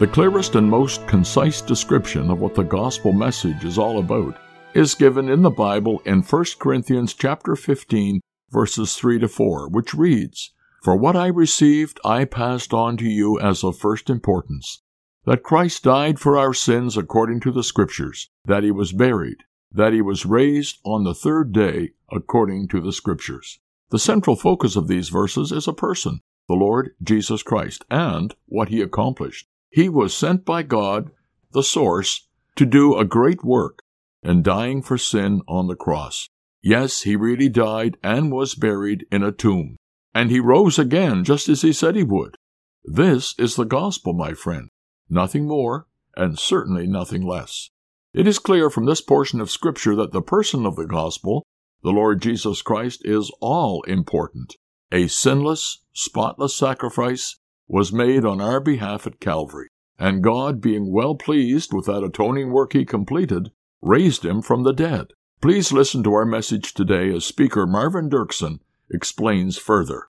The clearest and most concise description of what the gospel message is all about is given in the Bible in 1 Corinthians chapter 15 verses 3 to 4, which reads, For what I received I passed on to you as of first importance, that Christ died for our sins according to the Scriptures, that he was buried, that he was raised on the third day according to the Scriptures. The central focus of these verses is a person, the Lord Jesus Christ, and what he accomplished. He was sent by God, the source, to do a great work and dying for sin on the cross. Yes, he really died and was buried in a tomb. And he rose again just as he said he would. This is the gospel, my friend. Nothing more, and certainly nothing less. It is clear from this portion of Scripture that the person of the gospel, the Lord Jesus Christ, is all important. A sinless, spotless sacrifice was made on our behalf at Calvary, and God, being well pleased with that atoning work he completed, raised him from the dead. Please listen to our message today as speaker Marvin Dirksen explains further.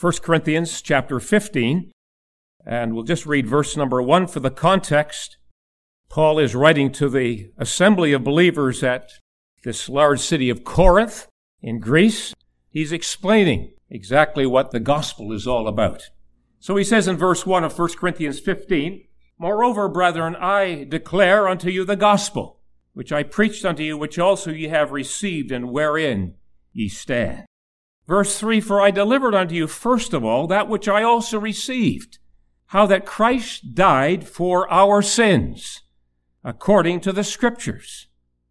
1 Corinthians chapter 15, and we'll just read verse number 1 for the context. Paul is writing to the assembly of believers at this large city of Corinth in Greece. He's explaining exactly what the gospel is all about. So he says in verse 1 of 1 Corinthians 15, Moreover, brethren, I declare unto you the gospel, which I preached unto you, which also ye have received, and wherein ye stand. Verse 3 For I delivered unto you first of all that which I also received, how that Christ died for our sins, according to the Scriptures,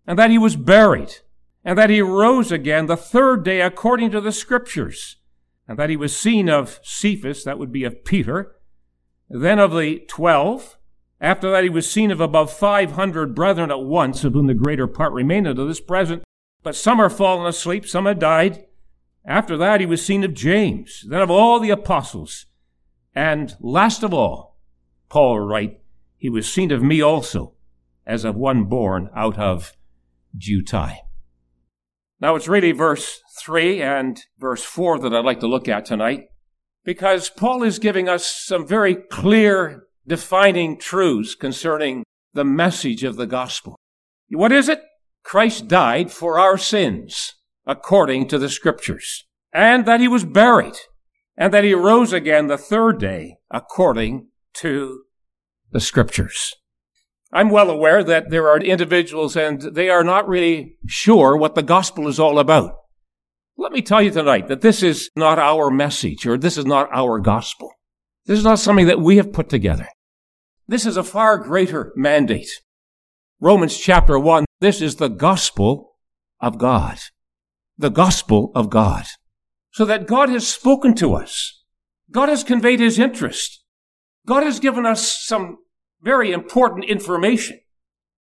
and that he was buried, and that he rose again the third day according to the Scriptures and that he was seen of Cephas, that would be of Peter, then of the twelve. After that, he was seen of above 500 brethren at once, of whom the greater part remain unto this present. But some are fallen asleep, some have died. After that, he was seen of James, then of all the apostles. And last of all, Paul write, he was seen of me also, as of one born out of due time. Now it's really verse 3 and verse 4 that I'd like to look at tonight because Paul is giving us some very clear, defining truths concerning the message of the gospel. What is it? Christ died for our sins according to the scriptures and that he was buried and that he rose again the third day according to the scriptures. I'm well aware that there are individuals and they are not really sure what the gospel is all about. Let me tell you tonight that this is not our message or this is not our gospel. This is not something that we have put together. This is a far greater mandate. Romans chapter 1, this is the gospel of God. The gospel of God. So that God has spoken to us. God has conveyed his interest. God has given us some very important information.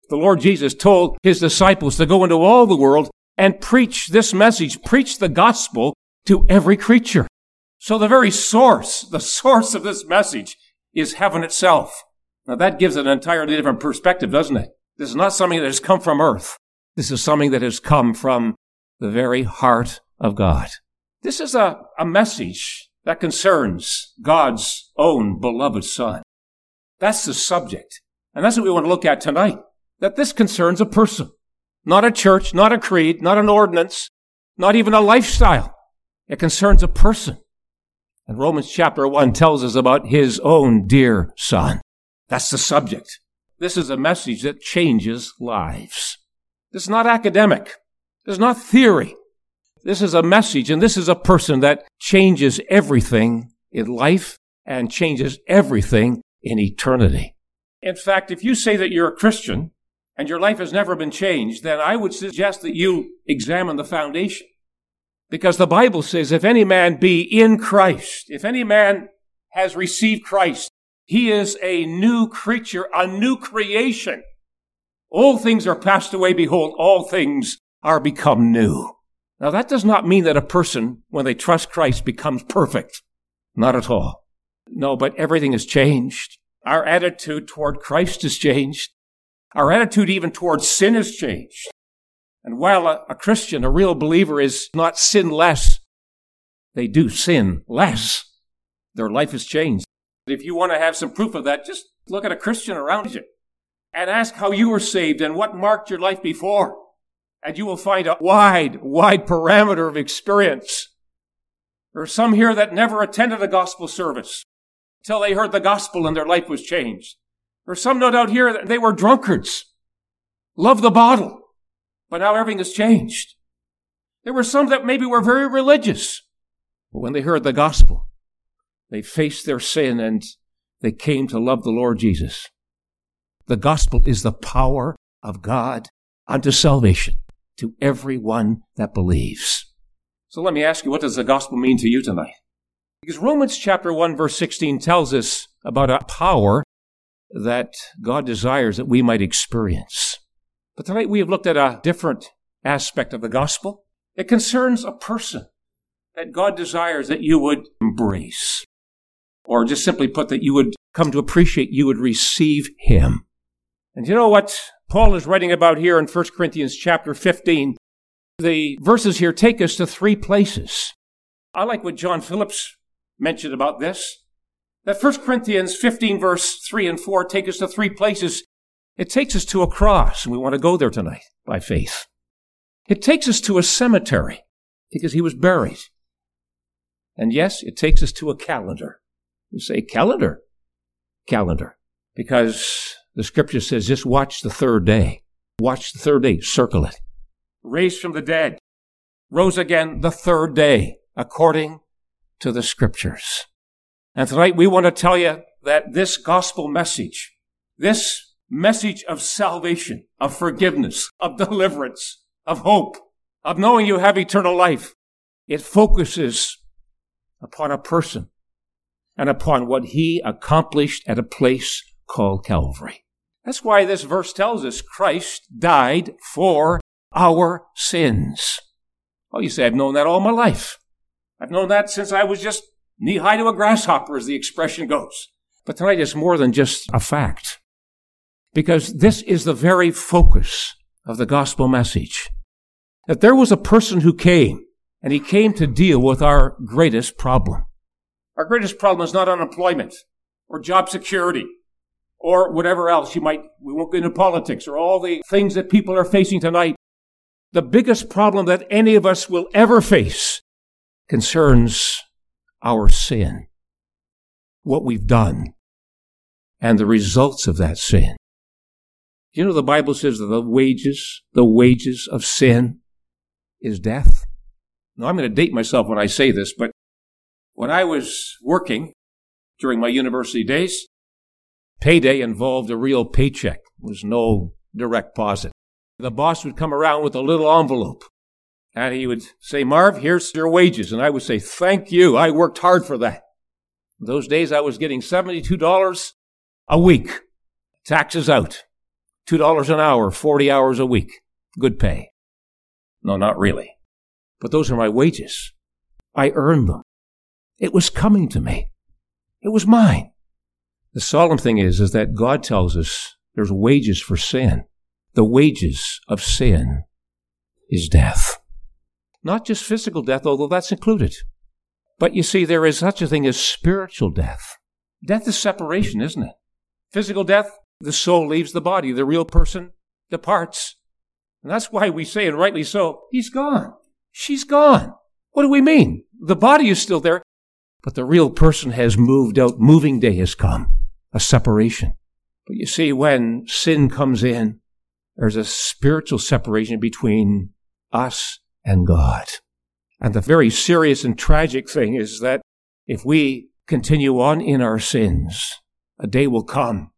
The Lord Jesus told his disciples to go into all the world and preach this message, preach the gospel to every creature. So the very source, the source of this message is heaven itself. Now that gives an entirely different perspective, doesn't it? This is not something that has come from earth. This is something that has come from the very heart of God. This is a, a message that concerns God's own beloved son. That's the subject. And that's what we want to look at tonight. That this concerns a person. Not a church, not a creed, not an ordinance, not even a lifestyle. It concerns a person. And Romans chapter 1 tells us about his own dear son. That's the subject. This is a message that changes lives. This is not academic. This is not theory. This is a message and this is a person that changes everything in life and changes everything in eternity. In fact, if you say that you're a Christian and your life has never been changed, then I would suggest that you examine the foundation. Because the Bible says, if any man be in Christ, if any man has received Christ, he is a new creature, a new creation. All things are passed away. Behold, all things are become new. Now that does not mean that a person, when they trust Christ, becomes perfect. Not at all. No, but everything has changed. Our attitude toward Christ has changed. Our attitude even towards sin has changed. And while a, a Christian, a real believer is not sin less, they do sin less. Their life has changed. If you want to have some proof of that, just look at a Christian around you and ask how you were saved and what marked your life before. And you will find a wide, wide parameter of experience. There are some here that never attended a gospel service till they heard the gospel and their life was changed. There are some no doubt here that they were drunkards, loved the bottle, but now everything has changed. There were some that maybe were very religious, but when they heard the gospel, they faced their sin and they came to love the Lord Jesus. The gospel is the power of God unto salvation to everyone that believes. So let me ask you, what does the gospel mean to you tonight? Because Romans chapter 1 verse 16 tells us about a power that God desires that we might experience. But tonight we have looked at a different aspect of the gospel. It concerns a person that God desires that you would embrace. Or just simply put, that you would come to appreciate, you would receive him. And you know what Paul is writing about here in 1 Corinthians chapter 15? The verses here take us to three places. I like what John Phillips mentioned about this. That 1 Corinthians 15 verse 3 and 4 take us to three places. It takes us to a cross, and we want to go there tonight by faith. It takes us to a cemetery because he was buried. And yes, it takes us to a calendar. You say calendar, calendar, because the scripture says just watch the third day. Watch the third day, circle it. Raised from the dead, rose again the third day, according to the scriptures. And tonight we want to tell you that this gospel message, this message of salvation, of forgiveness, of deliverance, of hope, of knowing you have eternal life, it focuses upon a person and upon what he accomplished at a place called Calvary. That's why this verse tells us Christ died for our sins. Oh, you say, I've known that all my life. I've known that since I was just knee high to a grasshopper, as the expression goes. But tonight is more than just a fact. Because this is the very focus of the gospel message. That there was a person who came, and he came to deal with our greatest problem. Our greatest problem is not unemployment, or job security, or whatever else you might, we won't get into politics, or all the things that people are facing tonight. The biggest problem that any of us will ever face concerns our sin, what we've done, and the results of that sin. You know, the Bible says that the wages, the wages of sin is death. Now, I'm going to date myself when I say this, but when I was working during my university days, payday involved a real paycheck. There was no direct deposit. The boss would come around with a little envelope and he would say, Marv, here's your wages. And I would say, thank you. I worked hard for that. Those days I was getting $72 a week. Taxes out. $2 an hour, 40 hours a week. Good pay. No, not really. But those are my wages. I earned them. It was coming to me. It was mine. The solemn thing is, is that God tells us there's wages for sin. The wages of sin is death. Not just physical death, although that's included. But you see, there is such a thing as spiritual death. Death is separation, isn't it? Physical death, the soul leaves the body, the real person departs. And that's why we say, and rightly so, he's gone. She's gone. What do we mean? The body is still there, but the real person has moved out. Moving day has come. A separation. But you see, when sin comes in, there's a spiritual separation between us and God. And the very serious and tragic thing is that if we continue on in our sins, a day will come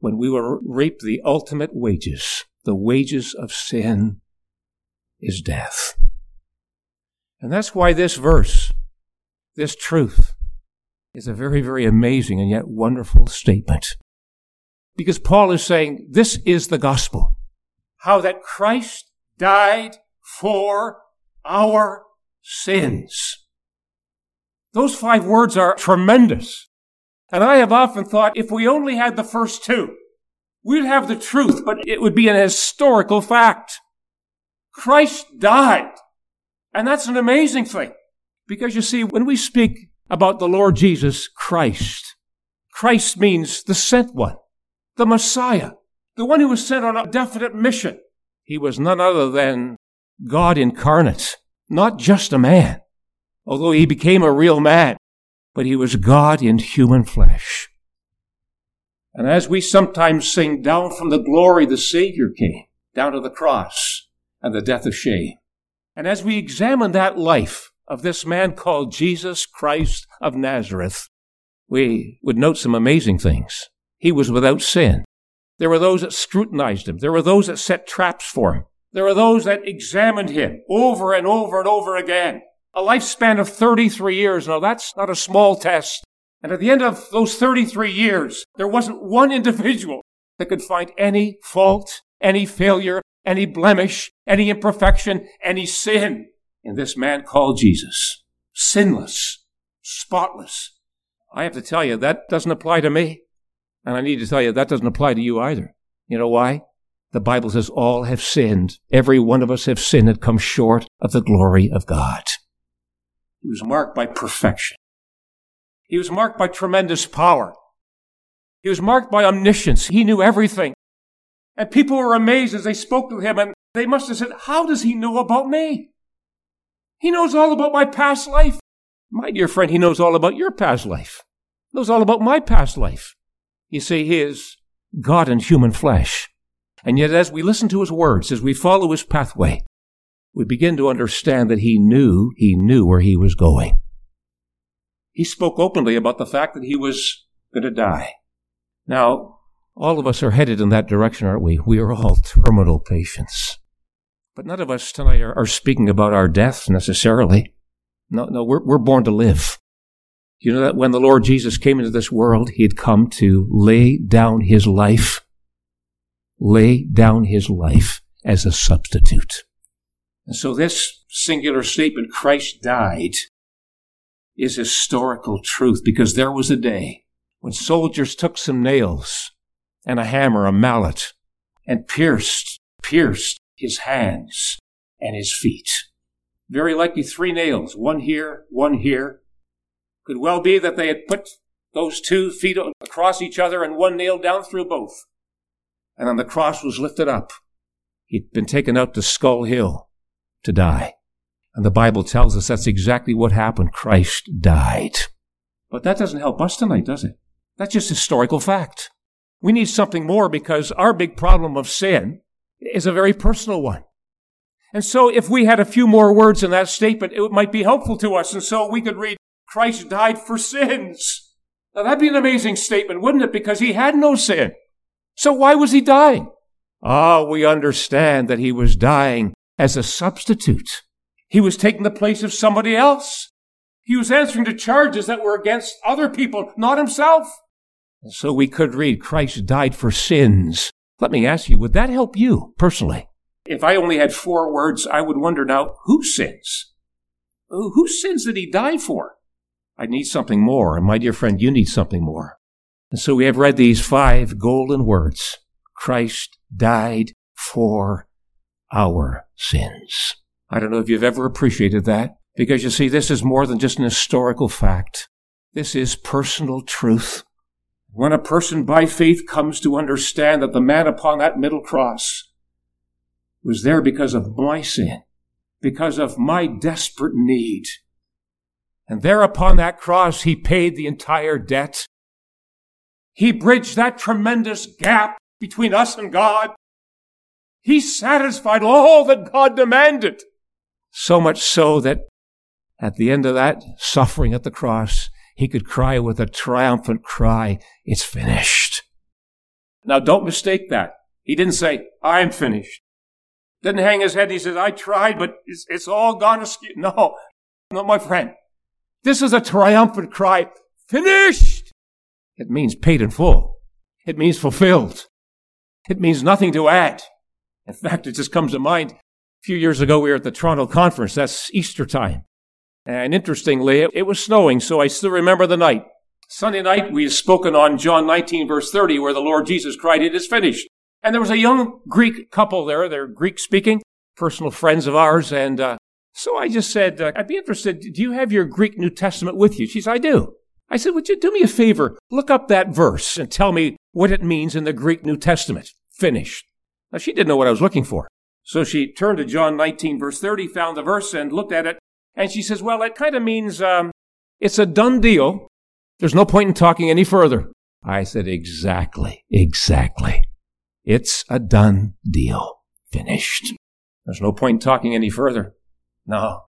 when we will reap the ultimate wages The wages of sin is death. And that's why this verse, this truth, is a very, very amazing and yet wonderful statement. Because Paul is saying this is the gospel. How that Christ died for our sins. Those five words are tremendous. And I have often thought if we only had the first two, we'd have the truth, but it would be an historical fact. Christ died. And that's an amazing thing. Because you see, when we speak about the Lord Jesus Christ, Christ means the sent one, the Messiah, the one who was sent on a definite mission. He was none other than God incarnate, not just a man, although he became a real man, but he was God in human flesh. And as we sometimes sing, down from the glory the Savior came, down to the cross and the death of shame. And as we examine that life of this man called Jesus Christ of Nazareth, we would note some amazing things. He was without sin. There were those that scrutinized him. There were those that set traps for him. There were those that examined him over and over and over again. A lifespan of 33 years. Now that's not a small test. And at the end of those 33 years, there wasn't one individual that could find any fault, any failure, any blemish, any imperfection, any sin in this man called Jesus. Sinless, spotless. I have to tell you, that doesn't apply to me. And I need to tell you, that doesn't apply to you either. You know why? The Bible says all have sinned. Every one of us have sinned and come short of the glory of God. He was marked by perfection. He was marked by tremendous power. He was marked by omniscience. He knew everything. And people were amazed as they spoke to him and they must have said, how does he know about me? He knows all about my past life. My dear friend, he knows all about your past life. He knows all about my past life. You see, he is God in human flesh. And yet, as we listen to his words, as we follow his pathway, we begin to understand that he knew, he knew where he was going. He spoke openly about the fact that he was going to die. Now, all of us are headed in that direction, aren't we? We are all terminal patients. But none of us tonight are, are speaking about our death necessarily. No, no, we're, we're born to live. You know that when the Lord Jesus came into this world, he had come to lay down his life lay down his life as a substitute. And so this singular statement, Christ died, is historical truth because there was a day when soldiers took some nails and a hammer, a mallet, and pierced, pierced his hands and his feet. Very likely three nails, one here, one here. Could well be that they had put those two feet across each other and one nail down through both and then the cross was lifted up. He'd been taken out to Skull Hill to die. And the Bible tells us that's exactly what happened. Christ died. But that doesn't help us tonight, does it? That's just historical fact. We need something more because our big problem of sin is a very personal one. And so if we had a few more words in that statement, it might be helpful to us. And so we could read, Christ died for sins. Now that'd be an amazing statement, wouldn't it? Because he had no sin. So why was he dying? Ah, we understand that he was dying as a substitute. He was taking the place of somebody else. He was answering to charges that were against other people, not himself. And so we could read, Christ died for sins. Let me ask you, would that help you personally? If I only had four words, I would wonder now, whose sins? Whose sins did he die for? I need something more, and my dear friend, you need something more. And so we have read these five golden words Christ died for our sins. I don't know if you've ever appreciated that, because you see, this is more than just an historical fact. This is personal truth. When a person by faith comes to understand that the man upon that middle cross was there because of my sin, because of my desperate need, and there upon that cross he paid the entire debt he bridged that tremendous gap between us and God. He satisfied all that God demanded. So much so that at the end of that suffering at the cross, he could cry with a triumphant cry, It's finished. Now don't mistake that. He didn't say, I'm finished. Didn't hang his head. He says, I tried, but it's, it's all gone askew. No, no, my friend. This is a triumphant cry. Finished! It means paid in full. It means fulfilled. It means nothing to add. In fact, it just comes to mind. A few years ago, we were at the Toronto conference. That's Easter time. And interestingly, it, it was snowing, so I still remember the night. Sunday night, we had spoken on John 19, verse 30, where the Lord Jesus cried, It is finished. And there was a young Greek couple there. They're Greek speaking, personal friends of ours. And uh, so I just said, uh, I'd be interested. Do you have your Greek New Testament with you? She said, I do. I said, Would you do me a favor? Look up that verse and tell me what it means in the Greek New Testament. Finished. Now, she didn't know what I was looking for. So she turned to John 19, verse 30, found the verse, and looked at it. And she says, Well, it kind of means um, it's a done deal. There's no point in talking any further. I said, Exactly, exactly. It's a done deal. Finished. There's no point in talking any further. No.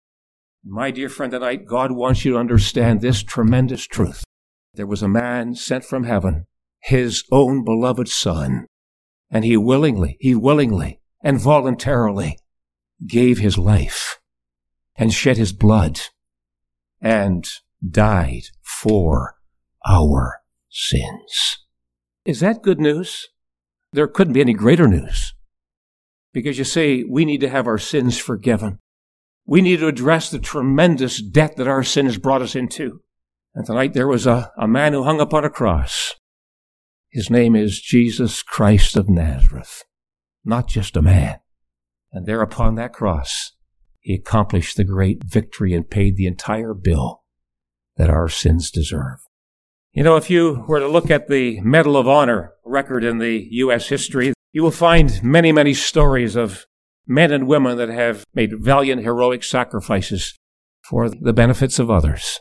My dear friend tonight, God wants you to understand this tremendous truth. There was a man sent from heaven, his own beloved son, and he willingly, he willingly and voluntarily gave his life and shed his blood and died for our sins. Is that good news? There couldn't be any greater news. Because you see, we need to have our sins forgiven. We need to address the tremendous debt that our sin has brought us into. And tonight there was a, a man who hung upon a cross. His name is Jesus Christ of Nazareth. Not just a man. And there upon that cross, he accomplished the great victory and paid the entire bill that our sins deserve. You know, if you were to look at the Medal of Honor record in the U.S. history, you will find many, many stories of men and women that have made valiant, heroic sacrifices for the benefits of others.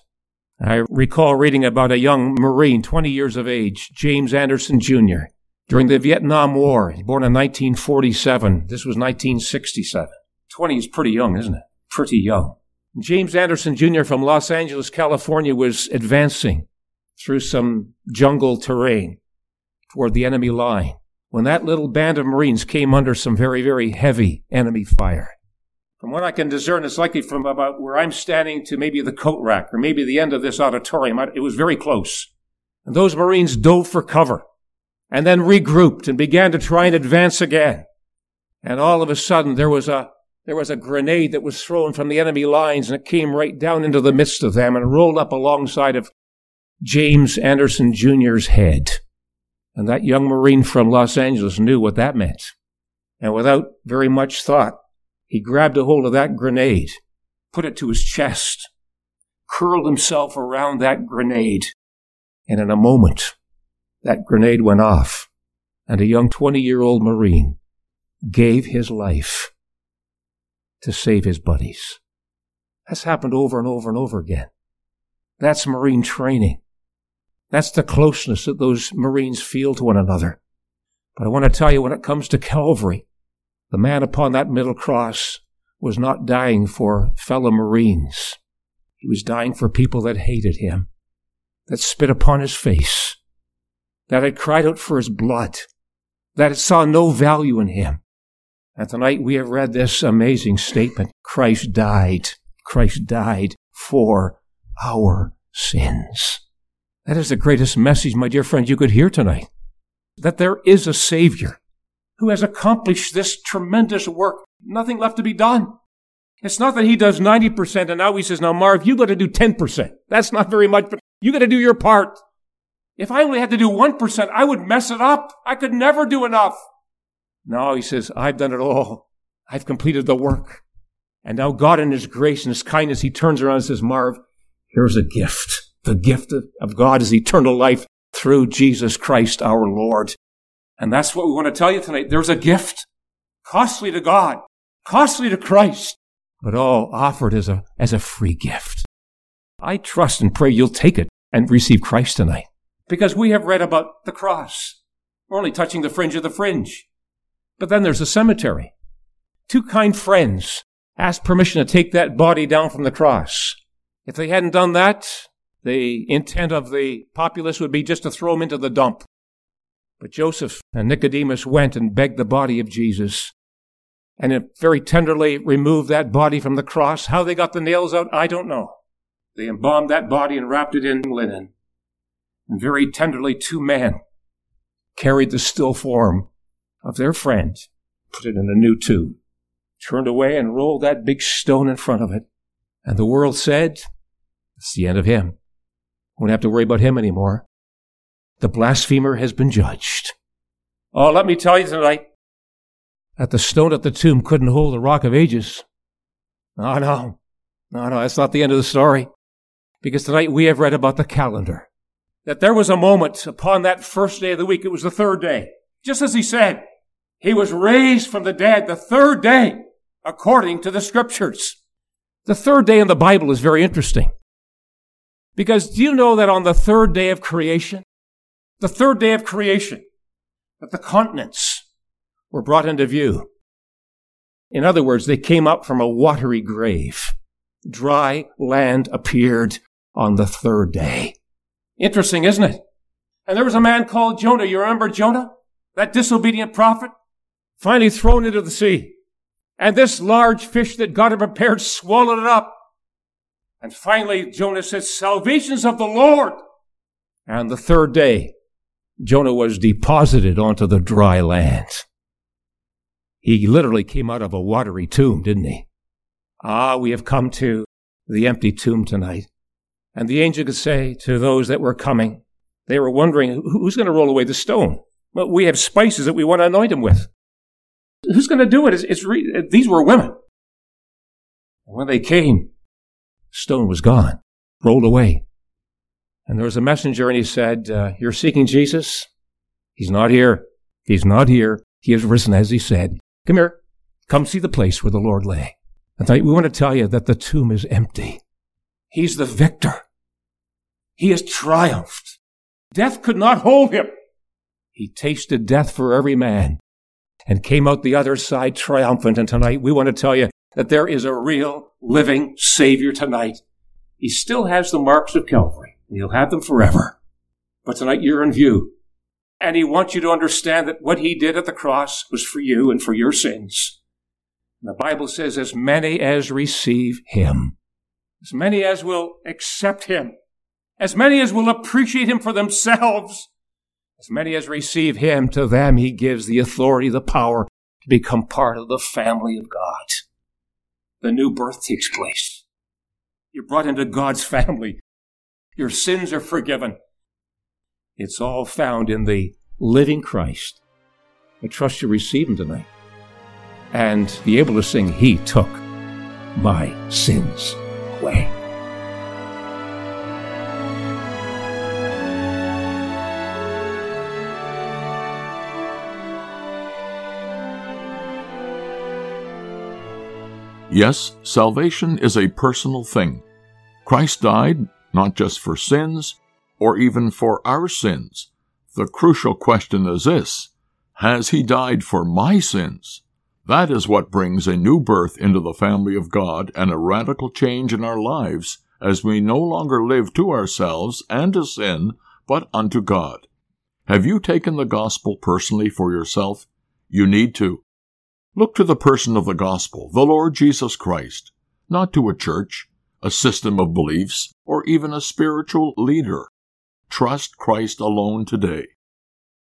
I recall reading about a young Marine, 20 years of age, James Anderson Jr., during the Vietnam War. Born in 1947. This was 1967. 20 is pretty young, isn't it? Pretty young. James Anderson Jr. from Los Angeles, California was advancing through some jungle terrain toward the enemy line when that little band of Marines came under some very, very heavy enemy fire. From what I can discern, it's likely from about where I'm standing to maybe the coat rack or maybe the end of this auditorium. It was very close. And those Marines dove for cover and then regrouped and began to try and advance again. And all of a sudden there was a there was a grenade that was thrown from the enemy lines and it came right down into the midst of them and rolled up alongside of James Anderson Jr.'s head. And that young Marine from Los Angeles knew what that meant. And without very much thought, he grabbed a hold of that grenade, put it to his chest, curled himself around that grenade, and in a moment, that grenade went off, and a young 20 year old Marine gave his life to save his buddies. That's happened over and over and over again. That's Marine training. That's the closeness that those Marines feel to one another. But I want to tell you, when it comes to Calvary, the man upon that middle cross was not dying for fellow Marines. He was dying for people that hated him, that spit upon his face, that had cried out for his blood, that had saw no value in him. And tonight we have read this amazing statement. Christ died. Christ died for our sins. That is the greatest message, my dear friend, you could hear tonight. That there is a Savior who has accomplished this tremendous work. Nothing left to be done. It's not that he does 90% and now he says, now Marv, you got to do 10%. That's not very much, but you got to do your part. If I only had to do 1%, I would mess it up. I could never do enough. Now he says, I've done it all. I've completed the work. And now God in his grace and his kindness, he turns around and says, Marv, here's a gift. The gift of God is eternal life through Jesus Christ our Lord. And that's what we want to tell you tonight. There's a gift, costly to God, costly to Christ, but all offered as a, as a free gift. I trust and pray you'll take it and receive Christ tonight because we have read about the cross. We're only touching the fringe of the fringe. But then there's a cemetery. Two kind friends asked permission to take that body down from the cross. If they hadn't done that, the intent of the populace would be just to throw him into the dump. But Joseph and Nicodemus went and begged the body of Jesus and it very tenderly removed that body from the cross. How they got the nails out, I don't know. They embalmed that body and wrapped it in linen. And very tenderly, two men carried the still form of their friend, put it in a new tomb, turned away and rolled that big stone in front of it. And the world said, it's the end of him. Won't have to worry about him anymore. The blasphemer has been judged. Oh, let me tell you tonight that the stone at the tomb couldn't hold the rock of ages. Oh, no. No, no, that's not the end of the story. Because tonight we have read about the calendar. That there was a moment upon that first day of the week, it was the third day. Just as he said, he was raised from the dead the third day, according to the scriptures. The third day in the Bible is very interesting. Because do you know that on the third day of creation, the third day of creation, that the continents were brought into view? In other words, they came up from a watery grave. Dry land appeared on the third day. Interesting, isn't it? And there was a man called Jonah. You remember Jonah? That disobedient prophet? Finally thrown into the sea. And this large fish that God had prepared swallowed it up. And finally, Jonah says, salvation's of the Lord. And the third day, Jonah was deposited onto the dry land. He literally came out of a watery tomb, didn't he? Ah, we have come to the empty tomb tonight. And the angel could say to those that were coming, they were wondering, who's going to roll away the stone? Well, we have spices that we want to anoint him with. Who's going to do it? It's, it's re- these were women. And when they came, stone was gone, rolled away. And there was a messenger and he said, uh, You're seeking Jesus? He's not here. He's not here. He has risen as he said. Come here. Come see the place where the Lord lay. And tonight we want to tell you that the tomb is empty. He's the victor. He has triumphed. Death could not hold him. He tasted death for every man and came out the other side triumphant. And tonight we want to tell you that there is a real living Savior tonight. He still has the marks of Calvary and he'll have them forever. But tonight you're in view. And he wants you to understand that what he did at the cross was for you and for your sins. And the Bible says, as many as receive him, as many as will accept him, as many as will appreciate him for themselves, as many as receive him, to them he gives the authority, the power to become part of the family of God. The new birth takes place. You're brought into God's family. Your sins are forgiven. It's all found in the living Christ. I trust you receive him tonight and be able to sing, He took my sins away. Yes, salvation is a personal thing. Christ died not just for sins, or even for our sins. The crucial question is this Has he died for my sins? That is what brings a new birth into the family of God and a radical change in our lives as we no longer live to ourselves and to sin, but unto God. Have you taken the gospel personally for yourself? You need to. Look to the person of the gospel, the Lord Jesus Christ, not to a church, a system of beliefs, or even a spiritual leader. Trust Christ alone today.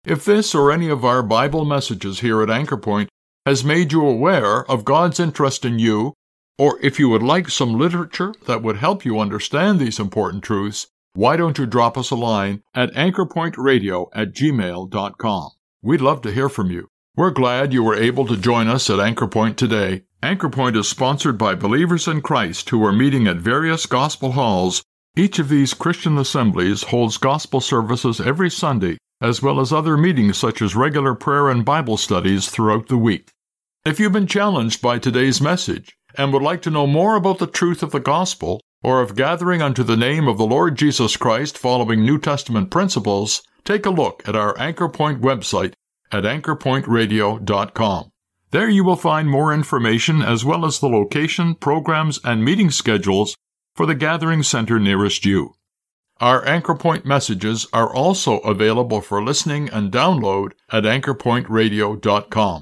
If this or any of our Bible messages here at Anchor Point has made you aware of God's interest in you, or if you would like some literature that would help you understand these important truths, why don't you drop us a line at anchorpointradio at gmail.com? We'd love to hear from you. We're glad you were able to join us at Anchor Point today. Anchor Point is sponsored by believers in Christ who are meeting at various gospel halls. Each of these Christian assemblies holds gospel services every Sunday, as well as other meetings such as regular prayer and Bible studies throughout the week. If you've been challenged by today's message and would like to know more about the truth of the gospel, or of gathering unto the name of the Lord Jesus Christ following New Testament principles, take a look at our Anchor Point website at anchorpointradio.com. There you will find more information as well as the location, programs, and meeting schedules for the gathering center nearest you. Our Anchor Point messages are also available for listening and download at anchorpointradio.com.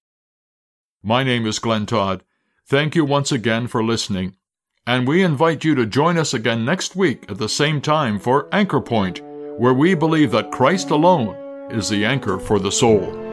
My name is Glenn Todd. Thank you once again for listening, and we invite you to join us again next week at the same time for Anchor Point, where we believe that Christ alone is the anchor for the soul.